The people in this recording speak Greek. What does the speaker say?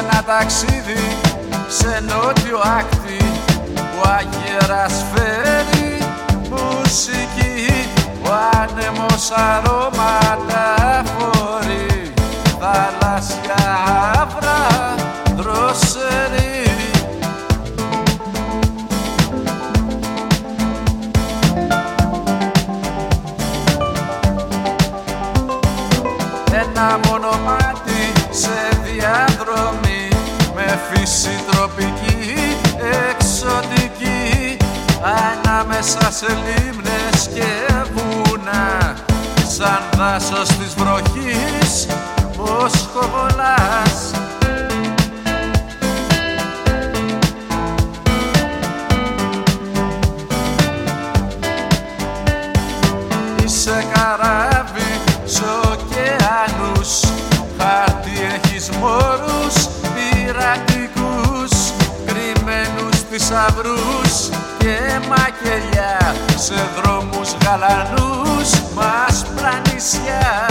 ένα ταξίδι σε νότιο άκτη ο αγέρας φέρει μουσική ο άνεμος αρώματα φορεί θαλάσσια αύρα δροσερή με φύση τροπική εξωτική ανάμεσα σε λίμνες και βουνά σαν δάσος της βροχής πως κοβολάς. Είσαι καράβι σ' ωκεανούς Χάρτη έχεις μόρους πειρατικούς. Κρυμμένους θησαυρούς και μακελιά Σε δρόμους γαλανούς μας πλανησιά